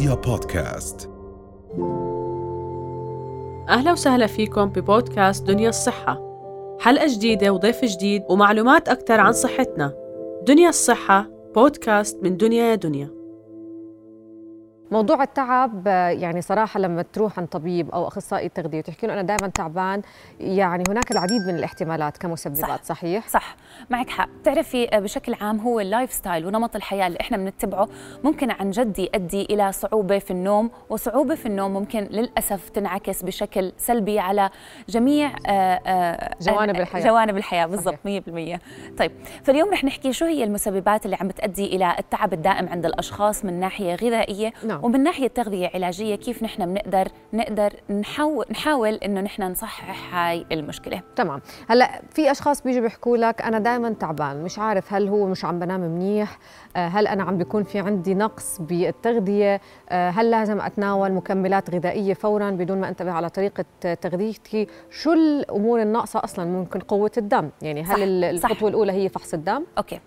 رؤيا بودكاست. أهلا وسهلا فيكم ببودكاست دنيا الصحة. حلقة جديدة وضيف جديد ومعلومات أكثر عن صحتنا. دنيا الصحة بودكاست من دنيا يا دنيا. موضوع التعب يعني صراحة لما تروح عند طبيب أو أخصائي تغذيه وتحكي له أنا دائما تعبان يعني هناك العديد من الاحتمالات كمسببات صح. صحيح؟ صح. معك حق. بتعرفي بشكل عام هو ال lifestyle ونمط الحياة اللي إحنا بنتبعه ممكن عن جد يؤدي إلى صعوبة في النوم وصعوبة في النوم ممكن للأسف تنعكس بشكل سلبي على جميع آه، آه، جوانب الحياة. جوانب الحياة بالضبط 100% طيب فاليوم رح نحكي شو هي المسببات اللي عم بتؤدي إلى التعب الدائم عند الأشخاص من ناحية غذائية. نعم. نعم. ومن ناحية تغذية علاجية كيف نحن بنقدر نقدر نحاول نحاول إنه نحن نصحح هاي المشكلة. تمام. هلأ في أشخاص بيجوا بيحكوا لك أنا دائما تعبان مش عارف هل هو مش عم بنام منيح آه، هل أنا عم بيكون في عندي نقص بالتغذية آه، هل لازم أتناول مكملات غذائية فورا بدون ما أنتبه على طريقة تغذيتي؟ شو الأمور الناقصة أصلا؟ ممكن قوة الدم. يعني هل الخطوة الأولى هي فحص الدم؟ أوكي.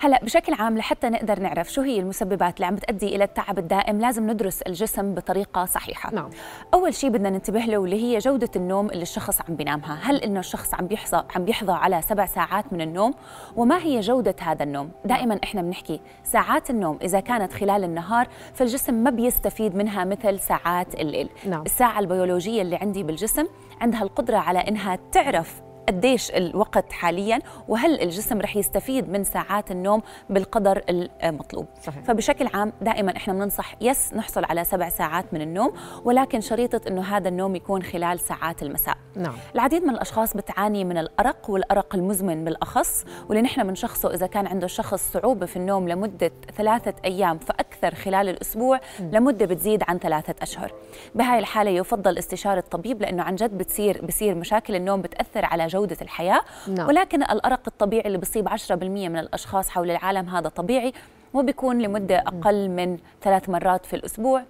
هلا بشكل عام لحتى نقدر نعرف شو هي المسببات اللي عم بتؤدي إلى التعب الدائم لازم ندرس الجسم بطريقة صحيحة. نعم. أول شيء بدنا ننتبه له واللي هي جودة النوم اللي الشخص عم بينامها. هل إنه الشخص عم بيحظى عم بيحظى على سبع ساعات من النوم؟ وما هي جودة هذا النوم؟ دائما إحنا بنحكي ساعات النوم إذا كانت خلال النهار فالجسم ما بيستفيد منها مثل ساعات الليل. نعم. الساعة البيولوجية اللي عندي بالجسم عندها القدرة على إنها تعرف قديش الوقت حاليا وهل الجسم رح يستفيد من ساعات النوم بالقدر المطلوب صحيح. فبشكل عام دائما إحنا بننصح يس نحصل على سبع ساعات من النوم ولكن شريطة إنه هذا النوم يكون خلال ساعات المساء نعم. العديد من الأشخاص بتعاني من الأرق والأرق المزمن بالأخص واللي نحن بنشخصه إذا كان عنده شخص صعوبة في النوم لمدة ثلاثة أيام فاكثر خلال الأسبوع لمدة بتزيد عن ثلاثة أشهر. بهاي الحالة يفضل استشارة طبيب لأنه عن جد بتصير بصير مشاكل النوم بتأثر على جودة الحياة. نعم. ولكن الأرق الطبيعي اللي بيصيب 10% من الأشخاص حول العالم هذا طبيعي وبيكون لمدة أقل من ثلاث مرات في الأسبوع.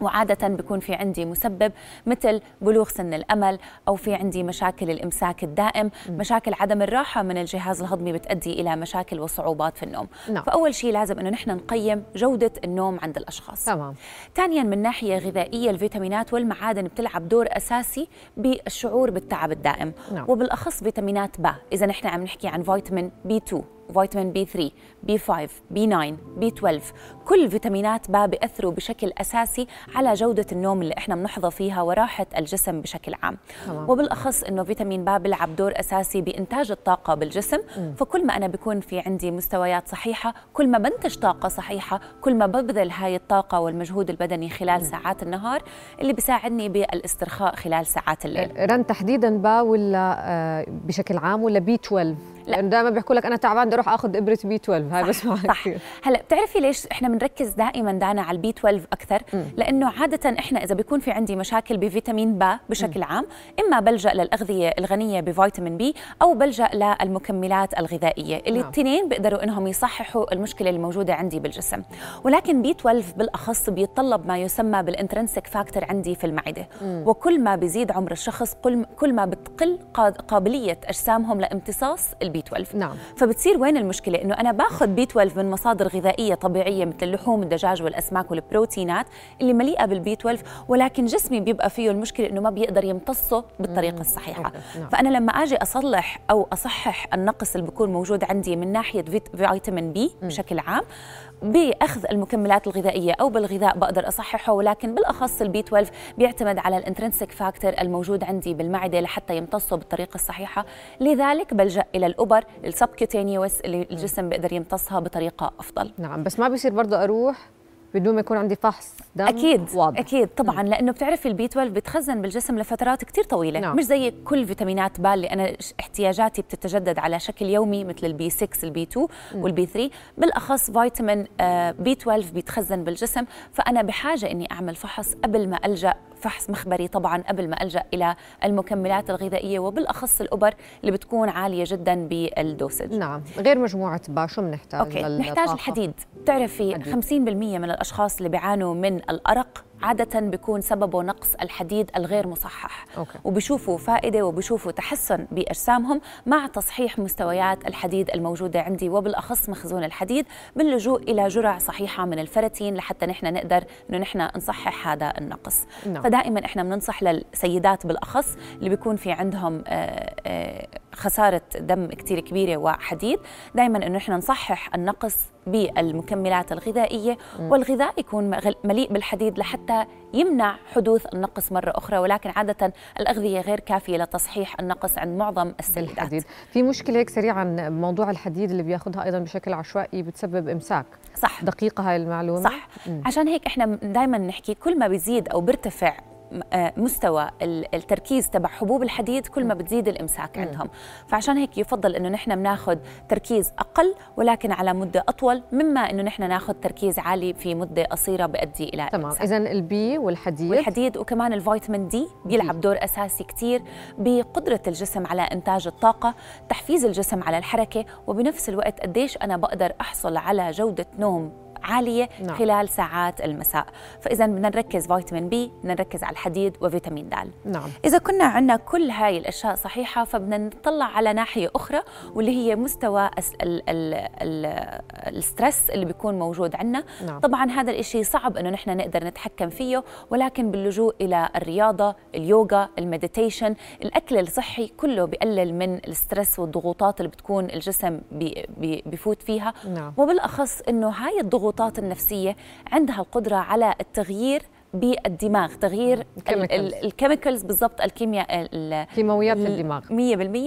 وعادة بيكون في عندي مسبب مثل بلوغ سن الأمل أو في عندي مشاكل الإمساك الدائم مشاكل عدم الراحة من الجهاز الهضمي بتؤدي إلى مشاكل وصعوبات في النوم نعم. فأول شيء لازم أنه نحن نقيم جودة النوم عند الأشخاص تمام. ثانيا من ناحية غذائية الفيتامينات والمعادن بتلعب دور أساسي بالشعور بالتعب الدائم نعم. وبالأخص فيتامينات B إذا نحن عم نحكي عن فيتامين B 2 فيتامين B 3 B 5 B 9 B 12 كل فيتامينات B بيأثروا بشكل أساسي على جودة النوم اللي إحنا بنحظى فيها وراحة الجسم بشكل عام طبعا. وبالأخص أنه فيتامين B بيلعب دور أساسي بإنتاج الطاقة بالجسم م. فكل ما أنا بيكون في عندي مستويات صحيحة كل ما بنتج طاقة صحيحة كل ما ببذل هاي الطاقة والمجهود البدني خلال م. ساعات النهار اللي بيساعدني بالاسترخاء خلال ساعات الليل رن تحديدا B ولا آه، بشكل عام ولا B 12 لأنه دائما بيحكوا لك أنا تعبان بدي أروح آخذ إبرة B 12 هاي بسمعها صح كثير. هلأ بتعرفي ليش إحنا بنركز دائما دانا على ال B 12 أكثر لأنه عادة إحنا إذا بيكون في عندي مشاكل بفيتامين B بشكل م. عام إما بلجأ للأغذية الغنية بفيتامين B أو بلجأ للمكملات الغذائية اللي نعم. الاثنين بيقدروا إنهم يصححوا المشكلة الموجودة عندي بالجسم ولكن B 12 بالأخص بيتطلب ما يسمى بال intrinsic factor عندي في المعدة م. وكل ما بيزيد عمر الشخص كل ما بتقل قابلية أجسامهم لامتصاص ال B 12 نعم. فبتصير وين المشكلة؟ إنه أنا باخذ B 12 من مصادر غذائية طبيعية مثل اللحوم الدجاج والأسماك والبروتينات اللي مليئة بال B 12 ولكن جسمي بيبقى فيه المشكلة إنه ما بيقدر يمتصه بالطريقة الصحيحة. نعم. فأنا لما آجي أصلح أو أصحح النقص اللي بيكون موجود عندي من ناحية فيتامين B بشكل عام بأخذ المكملات الغذائية أو بالغذاء بقدر أصححه ولكن بالأخص ال B 12 بيعتمد على ال intrinsic factor الموجود عندي بالمعدة لحتى يمتصه بالطريقة الصحيحة. لذلك بلجأ إلى الابر ال subcutaneous اللي الجسم بيقدر يمتصها بطريقة أفضل نعم بس ما بيصير برضه أروح بدون ما يكون عندي فحص دم أكيد واضح. أكيد طبعا م. لأنه بتعرفي ال B 12 بتخزن بالجسم لفترات كثير طويلة نعم. مش زي كل فيتامينات ال B اللي أنا احتياجاتي بتتجدد على شكل يومي مثل ال B 6 ال B 2 وال B 3 بالأخص فيتامين آه، B 12 بيتخزن بالجسم فأنا بحاجة إني أعمل فحص قبل ما ألجأ فحص مخبري طبعا قبل ما ألجأ إلى المكملات الغذائية وبالأخص الأبر اللي بتكون عالية جدا بال dosage. نعم غير مجموعة با شو بنحتاج نحتاج الحديد. بتعرفي 50% من الأشخاص اللي بيعانوا من الأرق عادة بيكون سببه نقص الحديد الغير مصحح أوكي. وبيشوفوا فائدة وبيشوفوا تحسن بأجسامهم مع تصحيح مستويات الحديد الموجودة عندي وبالأخص مخزون الحديد باللجوء إلى جرع صحيحة من الفرتين لحتى نحن نقدر إنه نحن نصحح هذا النقص نعم. فدائما إحنا بننصح للسيدات بالأخص اللي بيكون في عندهم آه، آه، خسارة دم كثير كبيرة وحديد. دائما إنه إحنا نصحح النقص بالمكملات الغذائية. والغذاء يكون مليء بالحديد لحتى يمنع حدوث النقص مرة أخرى. ولكن عادة الأغذية غير كافية لتصحيح النقص عند معظم السيدات. الحديد في مشكلة هيك سريعا موضوع الحديد اللي بياخذها أيضا بشكل عشوائي بتسبب إمساك. صح. دقيقة هاي المعلومة. صح. م. عشان هيك إحنا دائما نحكي كل ما بيزيد أو بيرتفع مستوى التركيز تبع حبوب الحديد كل ما بتزيد الامساك عندهم. فعشان هيك يفضل إنه نحن بناخذ تركيز أقل ولكن على مدة أطول مما إنه نحن ناخذ تركيز عالي في مدة قصيرة بيؤدي إلى تمام. اذا البي والحديد؟ والحديد وكمان الفيتامين دي بيلعب دور أساسي كثير بقدرة الجسم على إنتاج الطاقة تحفيز الجسم على الحركة وبنفس الوقت قديش أنا بقدر أحصل على جودة نوم عالية نعم. خلال ساعات المساء فإذا بدنا نركز فيتامين B بدنا نركز على الحديد وفيتامين د نعم. إذا كنا عندنا كل هاي الأشياء صحيحة فبدنا نطلع على ناحية أخرى واللي هي مستوى ال stress اللي بيكون موجود عندنا نعم. طبعا هذا الإشي صعب إنه نحن نقدر نتحكم فيه ولكن باللجوء إلى الرياضة اليوغا ال meditation الأكل الصحي كله بيقلل من ال stress والضغوطات اللي بتكون الجسم بي بي بيفوت فيها نعم. وبالأخص إنه هاي الضغوطات الضغوطات النفسية عندها القدرة على التغيير بالدماغ تغيير ال chemicals بالضبط الكيمياء كيماويات الدماغ. 100%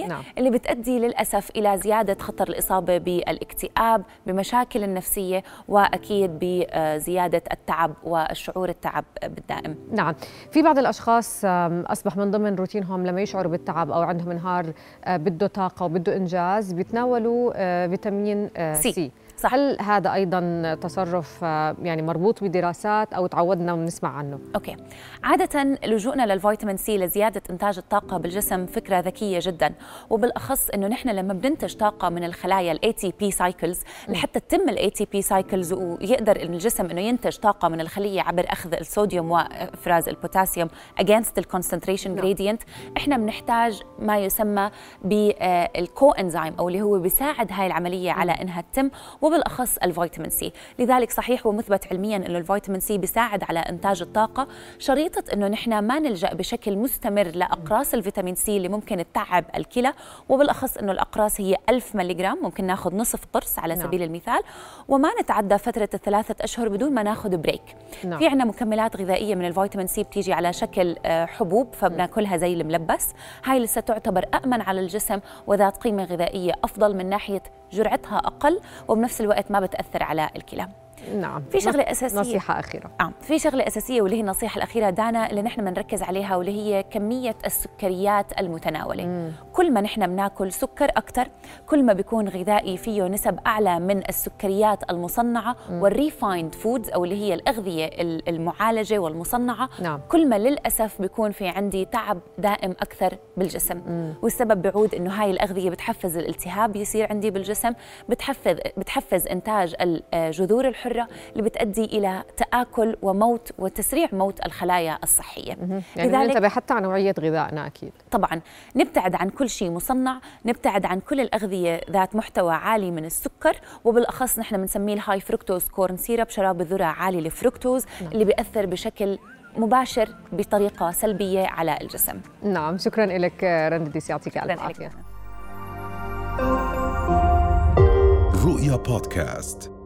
نعم. اللي بتؤدي للأسف إلى زيادة خطر الإصابة بالاكتئاب بمشاكل النفسية وأكيد بزيادة التعب والشعور التعب بالدائم. نعم. في بعض الأشخاص أصبح من ضمن روتينهم لما يشعروا بالتعب أو عندهم نهار آه، بده طاقة وبده إنجاز بيتناولوا آه، فيتامين آه، سي, سي. هل هذا أيضا تصرف آه، يعني مربوط بدراسات أو تعودنا ونسمع عنه؟ أوكي. عادة لجوءنا للفيتامين C لزيادة إنتاج الطاقة بالجسم فكرة ذكية جدا وبالأخص إنه نحن لما بننتج طاقة من الخلايا ال ATP cycles لحتى تتم ال ATP cycles ويقدر الجسم إنه ينتج طاقة من الخلية عبر أخذ الصوديوم وإفراز البوتاسيوم against ال concentration gradient إحنا بنحتاج ما يسمى بال coenzyme أو اللي هو بيساعد هاي العملية على إنها تتم وبالأخص الفيتامين C. لذلك صحيح ومثبت علميا إنه الفيتامين C بيساعد على إنتاج الطاقة. شريطة إنه نحن ما نلجأ بشكل مستمر لأقراص الفيتامين C اللي ممكن تتعب الكلى. وبالأخص إنه الأقراص هي 1000 ملغ ممكن ناخذ نصف قرص على نعم. سبيل المثال. وما نتعدى فترة الثلاثة أشهر بدون ما ناخذ break. نعم. في عندنا مكملات غذائية من الفيتامين C بتيجي على شكل آه، حبوب فبناكلها زي الملبس. هاي لسه تعتبر امن على الجسم وذات قيمة غذائية أفضل من ناحية جرعتها أقل. وبنفس الوقت ما بتأثر على الكلى. نعم. في شغلة أساسية. نصيحة أخيرة. آه في شغلة أساسية واللي هي النصيحة الأخيرة دانا اللي نحن بنركز عليها واللي هي كمية السكريات المتناولة. مم. كل ما نحن بناكل سكر أكثر كل ما بيكون غذائي فيه نسب أعلى من السكريات المصنعة وال refined foods أو اللي هي الأغذية المعالجة والمصنعة. نعم. كل ما للأسف بيكون في عندي تعب دائم أكثر بالجسم. مم. والسبب بيعود إنه هاي الأغذية بتحفز الالتهاب يصير عندي بالجسم بتحفز بتحفز إنتاج جذور الحر الحرة اللي بتؤدي إلى تآكل وموت وتسريع موت الخلايا الصحية. يعني لذلك ننتبه حتى على نوعية غذائنا أكيد. طبعا. نبتعد عن كل شيء مصنع نبتعد عن كل الأغذية ذات محتوى عالي من السكر وبالأخص نحن بنسميه ال high fructose corn syrup شراب الذرة عالي الفركتوز نعم. اللي بيأثر بشكل مباشر بطريقة سلبية على الجسم. نعم. شكرا لك رنديس يعطيك ألف عافية. رؤيا بودكاست.